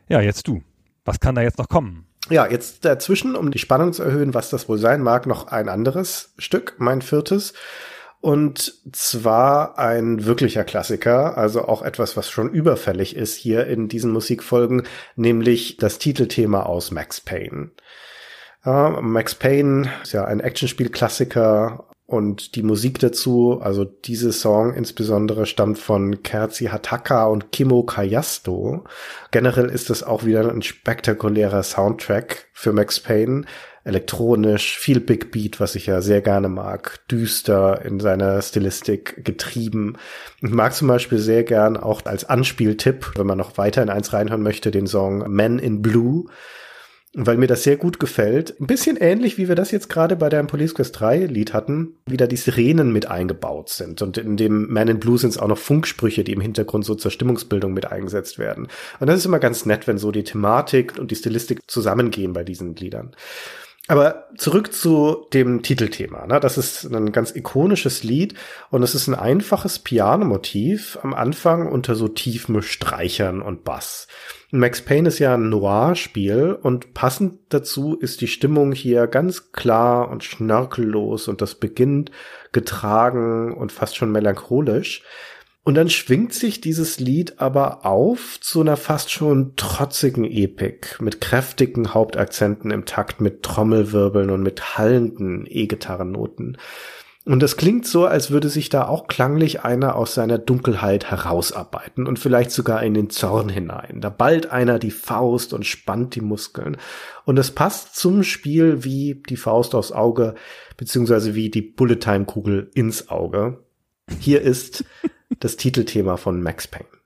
Ja, jetzt du. Was kann da jetzt noch kommen? Ja, jetzt dazwischen, um die Spannung zu erhöhen, was das wohl sein mag, noch ein anderes Stück, mein viertes. Und zwar ein wirklicher Klassiker, also auch etwas, was schon überfällig ist hier in diesen Musikfolgen, nämlich das Titelthema aus Max Payne. Uh, Max Payne ist ja ein Actionspiel-Klassiker und die Musik dazu, also diese Song insbesondere, stammt von Kerzi Hataka und Kimo Kayasto. Generell ist es auch wieder ein spektakulärer Soundtrack für Max Payne. Elektronisch, viel Big Beat, was ich ja sehr gerne mag, düster in seiner Stilistik getrieben. Ich mag zum Beispiel sehr gern auch als Anspieltipp, wenn man noch weiter in eins reinhören möchte, den Song Men in Blue weil mir das sehr gut gefällt. Ein bisschen ähnlich, wie wir das jetzt gerade bei deinem Police Quest 3 Lied hatten, wie da die Sirenen mit eingebaut sind. Und in dem Man in Blue sind es auch noch Funksprüche, die im Hintergrund so zur Stimmungsbildung mit eingesetzt werden. Und das ist immer ganz nett, wenn so die Thematik und die Stilistik zusammengehen bei diesen Liedern. Aber zurück zu dem Titelthema. Ne? Das ist ein ganz ikonisches Lied und es ist ein einfaches Pianomotiv am Anfang unter so tiefen Streichern und Bass. Max Payne ist ja ein Noir-Spiel und passend dazu ist die Stimmung hier ganz klar und schnörkellos und das beginnt getragen und fast schon melancholisch. Und dann schwingt sich dieses Lied aber auf zu einer fast schon trotzigen Epik mit kräftigen Hauptakzenten im Takt mit Trommelwirbeln und mit hallenden E-Gitarrennoten. Und es klingt so, als würde sich da auch klanglich einer aus seiner Dunkelheit herausarbeiten und vielleicht sogar in den Zorn hinein. Da ballt einer die Faust und spannt die Muskeln. Und es passt zum Spiel wie die Faust aufs Auge, beziehungsweise wie die Bullet-Time-Kugel ins Auge. Hier ist das Titelthema von Max Payne.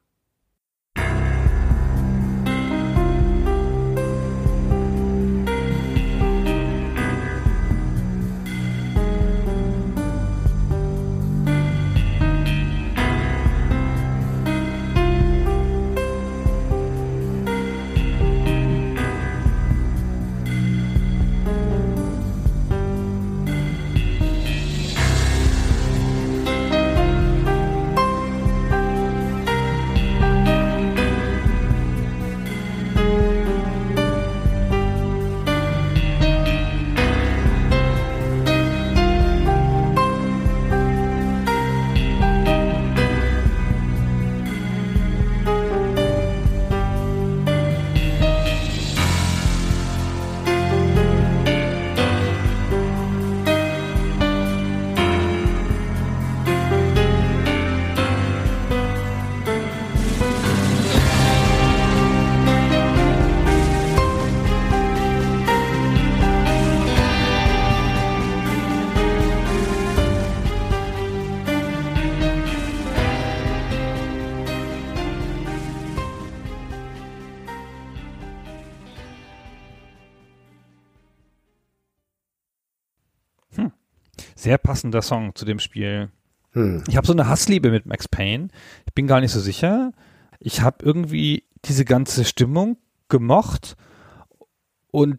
Sehr passender Song zu dem Spiel. Hm. Ich habe so eine Hassliebe mit Max Payne. Ich bin gar nicht so sicher. Ich habe irgendwie diese ganze Stimmung gemocht und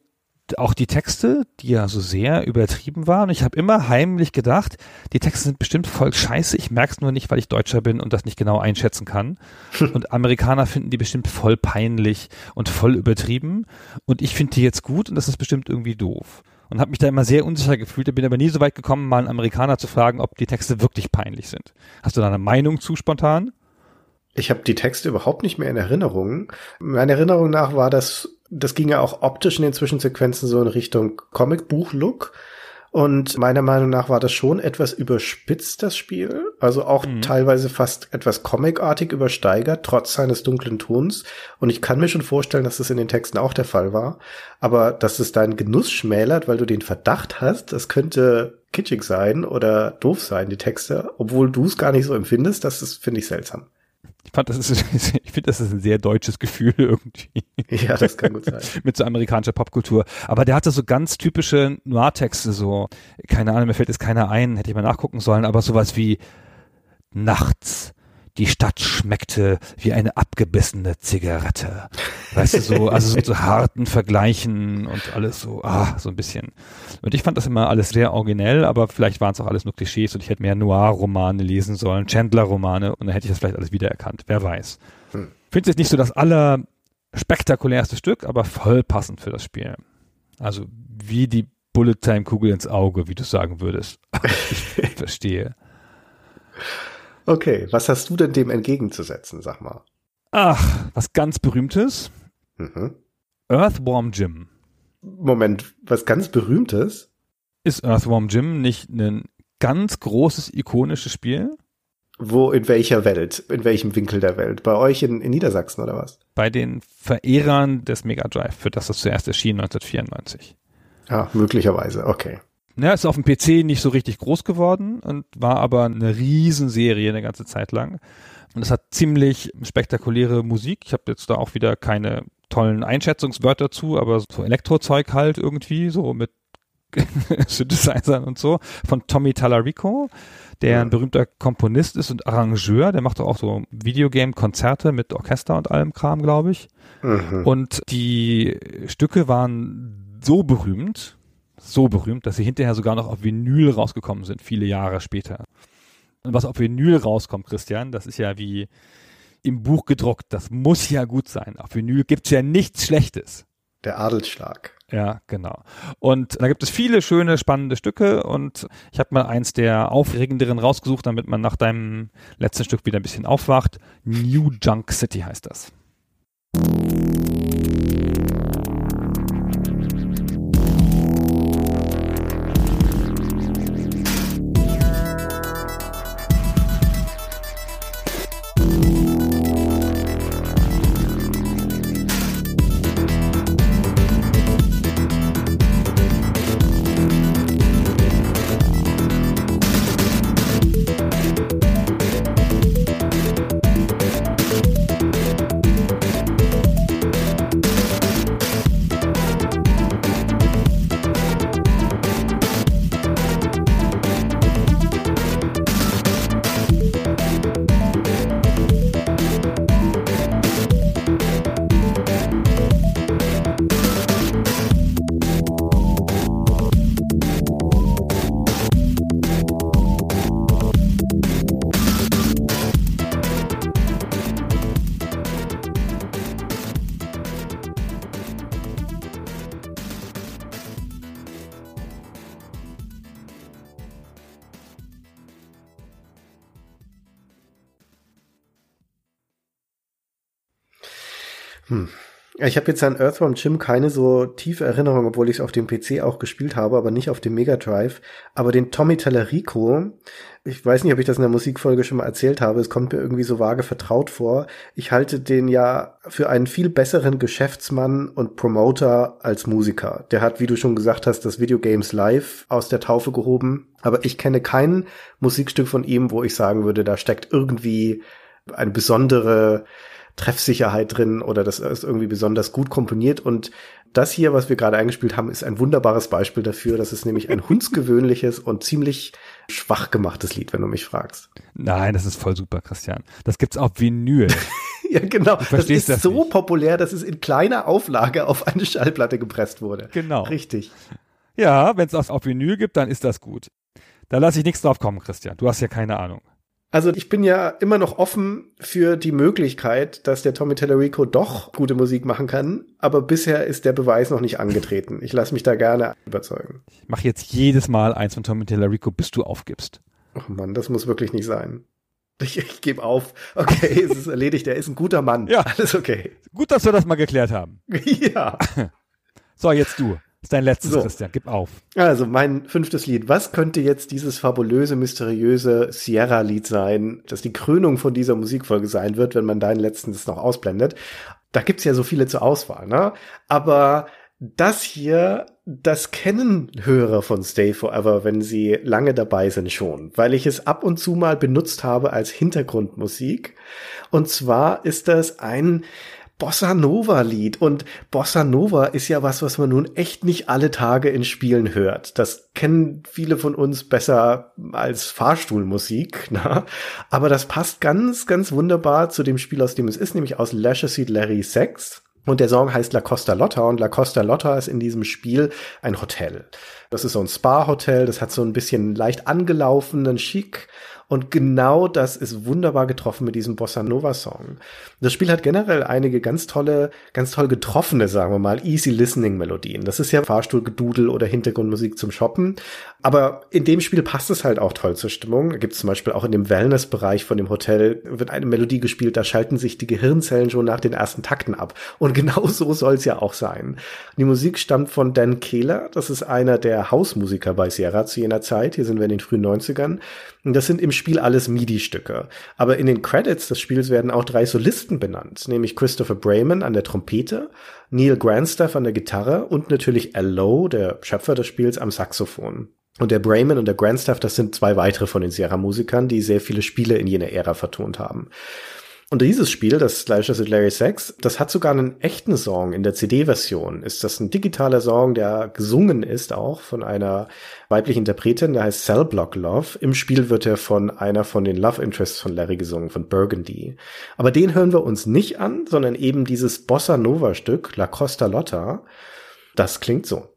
auch die Texte, die ja so sehr übertrieben waren. ich habe immer heimlich gedacht, die Texte sind bestimmt voll scheiße. Ich merke es nur nicht, weil ich Deutscher bin und das nicht genau einschätzen kann. und Amerikaner finden die bestimmt voll peinlich und voll übertrieben. Und ich finde die jetzt gut und das ist bestimmt irgendwie doof und habe mich da immer sehr unsicher gefühlt. Bin aber nie so weit gekommen, mal einen Amerikaner zu fragen, ob die Texte wirklich peinlich sind. Hast du da eine Meinung zu spontan? Ich habe die Texte überhaupt nicht mehr in Erinnerung. Meiner Erinnerung nach war das, das ging ja auch optisch in den Zwischensequenzen so in Richtung Comicbuch-Look. Und meiner Meinung nach war das schon etwas überspitzt, das Spiel. Also auch mhm. teilweise fast etwas comicartig übersteigert, trotz seines dunklen Tons. Und ich kann mir schon vorstellen, dass das in den Texten auch der Fall war. Aber dass es deinen Genuss schmälert, weil du den Verdacht hast, das könnte kitschig sein oder doof sein, die Texte, obwohl du es gar nicht so empfindest, das ist, finde ich, seltsam. Ich fand, das ist, ich finde, das ist ein sehr deutsches Gefühl irgendwie. Ja, das kann gut sein. Mit so amerikanischer Popkultur. Aber der hatte so ganz typische Noir-Texte, so, keine Ahnung, mir fällt jetzt keiner ein, hätte ich mal nachgucken sollen, aber sowas wie nachts die Stadt schmeckte wie eine abgebissene Zigarette. Weißt du, so, also so, harten Vergleichen und alles so, ah, so ein bisschen. Und ich fand das immer alles sehr originell, aber vielleicht waren es auch alles nur Klischees und ich hätte mehr Noir-Romane lesen sollen, Chandler-Romane und dann hätte ich das vielleicht alles wiedererkannt. Wer weiß. Hm. Finde jetzt nicht so das allerspektakulärste Stück, aber voll passend für das Spiel. Also wie die Bullet-Time-Kugel ins Auge, wie du sagen würdest. ich verstehe. Okay, was hast du denn dem entgegenzusetzen, sag mal? Ach, was ganz berühmtes. Mhm. Earthworm Jim. Moment, was ganz berühmtes? Ist Earthworm Jim nicht ein ganz großes, ikonisches Spiel? Wo, in welcher Welt? In welchem Winkel der Welt? Bei euch in, in Niedersachsen oder was? Bei den Verehrern des Mega Drive, für das es zuerst erschien 1994. Ja, möglicherweise, okay. Ja, ist auf dem PC nicht so richtig groß geworden und war aber eine Riesenserie eine ganze Zeit lang. Und es hat ziemlich spektakuläre Musik. Ich habe jetzt da auch wieder keine tollen Einschätzungswörter zu, aber so Elektrozeug halt irgendwie, so mit Synthesizern und so, von Tommy Tallarico, der ein berühmter Komponist ist und Arrangeur, der macht auch so Videogame-Konzerte mit Orchester und allem Kram, glaube ich. Mhm. Und die Stücke waren so berühmt, So berühmt, dass sie hinterher sogar noch auf Vinyl rausgekommen sind, viele Jahre später. Und was auf Vinyl rauskommt, Christian, das ist ja wie im Buch gedruckt. Das muss ja gut sein. Auf Vinyl gibt's ja nichts Schlechtes. Der Adelsschlag. Ja, genau. Und da gibt es viele schöne, spannende Stücke und ich habe mal eins der aufregenderen rausgesucht, damit man nach deinem letzten Stück wieder ein bisschen aufwacht. New Junk City heißt das. Ich habe jetzt an Earthworm Jim keine so tiefe Erinnerung, obwohl ich es auf dem PC auch gespielt habe, aber nicht auf dem Mega Drive. Aber den Tommy Tallarico, ich weiß nicht, ob ich das in der Musikfolge schon mal erzählt habe, es kommt mir irgendwie so vage vertraut vor. Ich halte den ja für einen viel besseren Geschäftsmann und Promoter als Musiker. Der hat, wie du schon gesagt hast, das Video Games Live aus der Taufe gehoben. Aber ich kenne kein Musikstück von ihm, wo ich sagen würde, da steckt irgendwie eine besondere Treffsicherheit drin oder das ist irgendwie besonders gut komponiert. Und das hier, was wir gerade eingespielt haben, ist ein wunderbares Beispiel dafür. Das ist nämlich ein hundsgewöhnliches und ziemlich schwach gemachtes Lied, wenn du mich fragst. Nein, das ist voll super, Christian. Das gibt's auf Vinyl. ja, genau. Das ist das so nicht. populär, dass es in kleiner Auflage auf eine Schallplatte gepresst wurde. Genau. Richtig. Ja, wenn es auf Vinyl gibt, dann ist das gut. Da lasse ich nichts drauf kommen, Christian. Du hast ja keine Ahnung. Also ich bin ja immer noch offen für die Möglichkeit, dass der Tommy Tellerico doch gute Musik machen kann, aber bisher ist der Beweis noch nicht angetreten. Ich lasse mich da gerne überzeugen. Ich mache jetzt jedes Mal eins von Tommy Tellerico, bis du aufgibst. Oh Mann, das muss wirklich nicht sein. Ich, ich gebe auf. Okay, es ist erledigt. Er ist ein guter Mann. Ja. Alles okay. Gut, dass wir das mal geklärt haben. ja. So, jetzt du. Ist dein letztes, So. Christian. Gib auf. Also mein fünftes Lied. Was könnte jetzt dieses fabulöse, mysteriöse Sierra-Lied sein, das die Krönung von dieser Musikfolge sein wird, wenn man deinen letzten noch ausblendet? Da gibt's ja so viele zur Auswahl, ne? Aber das hier, das kennen Hörer von Stay Forever, wenn sie lange dabei sind schon, weil ich es ab und zu mal benutzt habe als Hintergrundmusik. Und zwar ist das ein Bossa Nova Lied und Bossa Nova ist ja was, was man nun echt nicht alle Tage in Spielen hört. Das kennen viele von uns besser als Fahrstuhlmusik, na? aber das passt ganz, ganz wunderbar zu dem Spiel, aus dem es ist, nämlich aus Leisure Suit Larry 6. Und der Song heißt La Costa Lotta und La Costa Lotta ist in diesem Spiel ein Hotel. Das ist so ein Spa-Hotel, das hat so ein bisschen leicht angelaufenen Chic und genau das ist wunderbar getroffen mit diesem Bossa Nova Song. Das Spiel hat generell einige ganz tolle, ganz toll getroffene, sagen wir mal, easy listening Melodien. Das ist ja Fahrstuhlgedudel oder Hintergrundmusik zum Shoppen. Aber in dem Spiel passt es halt auch toll zur Stimmung. Da gibt es zum Beispiel auch in dem Wellness-Bereich von dem Hotel wird eine Melodie gespielt, da schalten sich die Gehirnzellen schon nach den ersten Takten ab. Und genau so soll es ja auch sein. Die Musik stammt von Dan Kehler. Das ist einer der Hausmusiker bei Sierra zu jener Zeit. Hier sind wir in den frühen 90ern. Und das sind im Spiel alles MIDI-Stücke. Aber in den Credits des Spiels werden auch drei Solisten benannt, nämlich Christopher Brayman an der Trompete, Neil Grandstaff an der Gitarre und natürlich Al Lowe, der Schöpfer des Spiels, am Saxophon. Und der Brayman und der Grandstaff, das sind zwei weitere von den Sierra-Musikern, die sehr viele Spiele in jener Ära vertont haben. Und dieses Spiel, das Slasher Suit Larry 6, das hat sogar einen echten Song in der CD-Version. Ist das ein digitaler Song, der gesungen ist auch von einer weiblichen Interpretin, der heißt Cell Block Love. Im Spiel wird er von einer von den Love Interests von Larry gesungen, von Burgundy. Aber den hören wir uns nicht an, sondern eben dieses Bossa Nova Stück, La Costa Lotta. Das klingt so.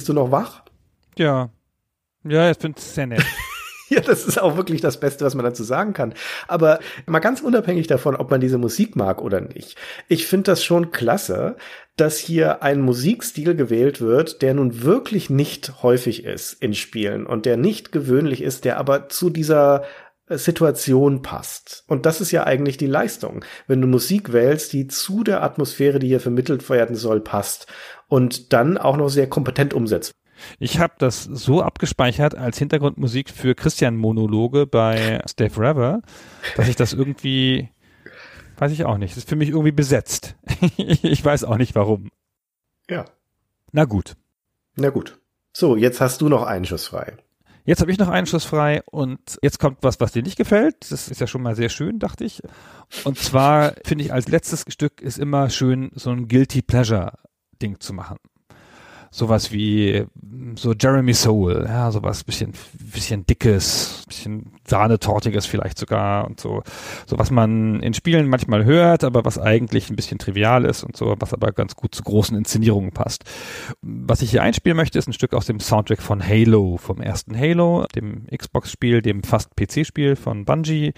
Bist du noch wach? Ja. Ja, ich finde es sehr nett. Ja, das ist auch wirklich das Beste, was man dazu sagen kann. Aber mal ganz unabhängig davon, ob man diese Musik mag oder nicht. Ich finde das schon klasse, dass hier ein Musikstil gewählt wird, der nun wirklich nicht häufig ist in Spielen und der nicht gewöhnlich ist, der aber zu dieser Situation passt. Und das ist ja eigentlich die Leistung. Wenn du Musik wählst, die zu der Atmosphäre, die hier vermittelt werden soll, passt und dann auch noch sehr kompetent umsetzt. Ich habe das so abgespeichert als Hintergrundmusik für Christian-Monologe bei Stay Forever, dass ich das irgendwie, weiß ich auch nicht, das ist für mich irgendwie besetzt. ich weiß auch nicht warum. Ja. Na gut. Na gut. So, jetzt hast du noch einen Schuss frei. Jetzt habe ich noch einen Schuss frei und jetzt kommt was, was dir nicht gefällt. Das ist ja schon mal sehr schön, dachte ich. Und zwar finde ich als letztes Stück ist immer schön, so ein Guilty Pleasure Ding zu machen sowas wie so Jeremy Soul, ja, sowas bisschen, bisschen dickes, bisschen sahnetortiges vielleicht sogar und so, so was man in Spielen manchmal hört, aber was eigentlich ein bisschen trivial ist und so, was aber ganz gut zu großen Inszenierungen passt. Was ich hier einspielen möchte, ist ein Stück aus dem Soundtrack von Halo, vom ersten Halo, dem Xbox-Spiel, dem fast PC-Spiel von Bungie.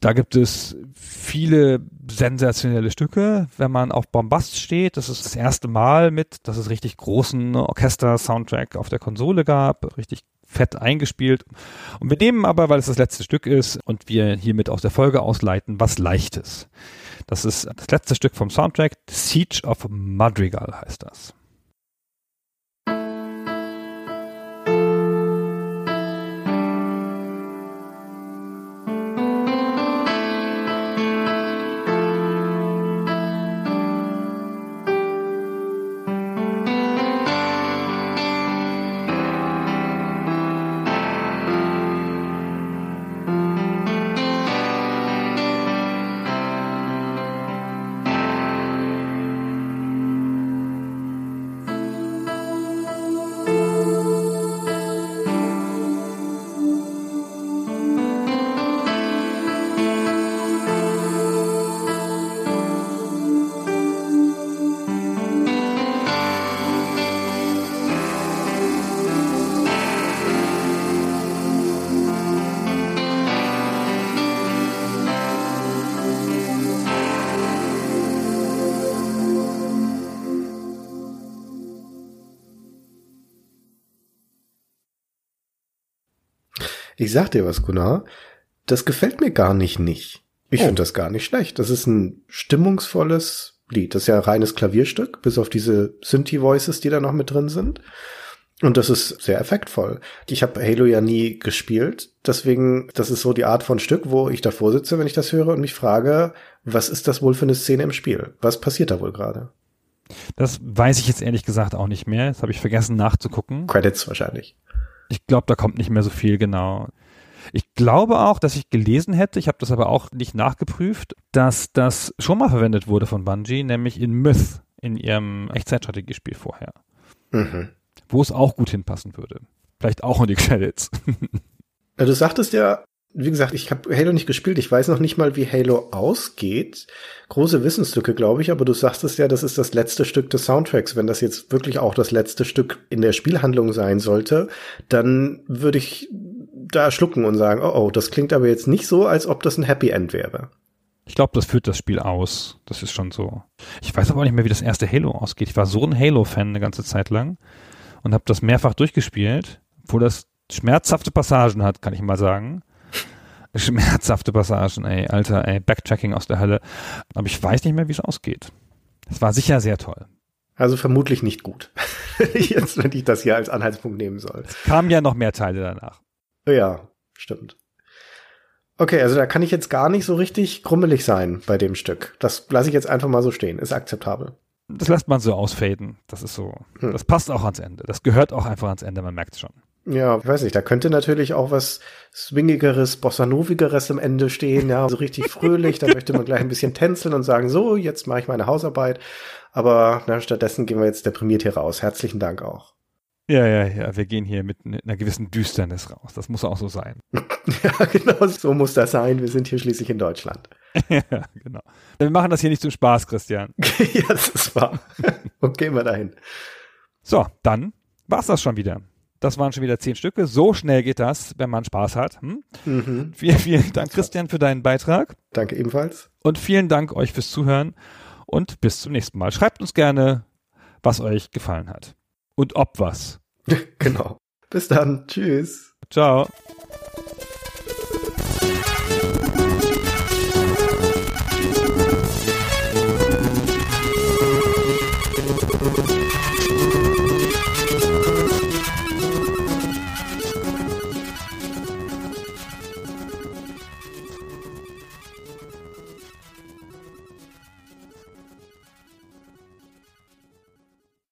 Da gibt es viele sensationelle Stücke, wenn man auf Bombast steht. Das ist das erste Mal mit, dass es richtig großen Orchester-Soundtrack auf der Konsole gab, richtig fett eingespielt. Und wir nehmen aber, weil es das letzte Stück ist und wir hiermit aus der Folge ausleiten, was Leichtes. Das ist das letzte Stück vom Soundtrack. Siege of Madrigal heißt das. Ich sag dir was, Gunnar. Das gefällt mir gar nicht nicht. Ich oh. finde das gar nicht schlecht. Das ist ein stimmungsvolles Lied. Das ist ja ein reines Klavierstück, bis auf diese Synthi-Voices, die da noch mit drin sind. Und das ist sehr effektvoll. Ich habe Halo ja nie gespielt, deswegen, das ist so die Art von Stück, wo ich davor sitze, wenn ich das höre und mich frage, was ist das wohl für eine Szene im Spiel? Was passiert da wohl gerade? Das weiß ich jetzt ehrlich gesagt auch nicht mehr. Das habe ich vergessen nachzugucken. Credits wahrscheinlich. Ich glaube, da kommt nicht mehr so viel genau. Ich glaube auch, dass ich gelesen hätte, ich habe das aber auch nicht nachgeprüft, dass das schon mal verwendet wurde von Bungie, nämlich in Myth, in ihrem Echtzeitstrategiespiel vorher. Mhm. Wo es auch gut hinpassen würde. Vielleicht auch in die Credits. du sagtest ja, wie gesagt, ich habe Halo nicht gespielt. Ich weiß noch nicht mal, wie Halo ausgeht. Große Wissenslücke, glaube ich. Aber du sagst es ja, das ist das letzte Stück des Soundtracks. Wenn das jetzt wirklich auch das letzte Stück in der Spielhandlung sein sollte, dann würde ich da schlucken und sagen, oh, oh, das klingt aber jetzt nicht so, als ob das ein Happy End wäre. Ich glaube, das führt das Spiel aus. Das ist schon so. Ich weiß aber auch nicht mehr, wie das erste Halo ausgeht. Ich war so ein Halo-Fan eine ganze Zeit lang und habe das mehrfach durchgespielt, wo das schmerzhafte Passagen hat, kann ich mal sagen schmerzhafte Passagen, ey, Alter, ey, Backtracking aus der Hölle. Aber ich weiß nicht mehr, wie es ausgeht. Es war sicher sehr toll. Also vermutlich nicht gut. Jetzt, wenn ich das hier als Anhaltspunkt nehmen soll. Es kamen ja noch mehr Teile danach. Ja, stimmt. Okay, also da kann ich jetzt gar nicht so richtig krummelig sein bei dem Stück. Das lasse ich jetzt einfach mal so stehen. Ist akzeptabel. Das lässt man so ausfaden. Das ist so. Hm. Das passt auch ans Ende. Das gehört auch einfach ans Ende, man merkt es schon. Ja, ich weiß nicht, da könnte natürlich auch was swingigeres, bossanovigeres am Ende stehen, ja, so richtig fröhlich, da möchte man gleich ein bisschen tänzeln und sagen, so, jetzt mache ich meine Hausarbeit, aber na, stattdessen gehen wir jetzt deprimiert hier raus. Herzlichen Dank auch. Ja, ja, ja, wir gehen hier mit einer gewissen Düsternis raus. Das muss auch so sein. ja, genau, so muss das sein. Wir sind hier schließlich in Deutschland. ja, genau. Wir machen das hier nicht zum Spaß, Christian. ja, das ist wahr. Und gehen wir dahin. So, dann war's das schon wieder. Das waren schon wieder zehn Stücke. So schnell geht das, wenn man Spaß hat. Hm? Mhm. Vielen, vielen Dank, Christian, für deinen Beitrag. Danke ebenfalls. Und vielen Dank euch fürs Zuhören. Und bis zum nächsten Mal. Schreibt uns gerne, was euch gefallen hat. Und ob was. genau. Bis dann. Tschüss. Ciao.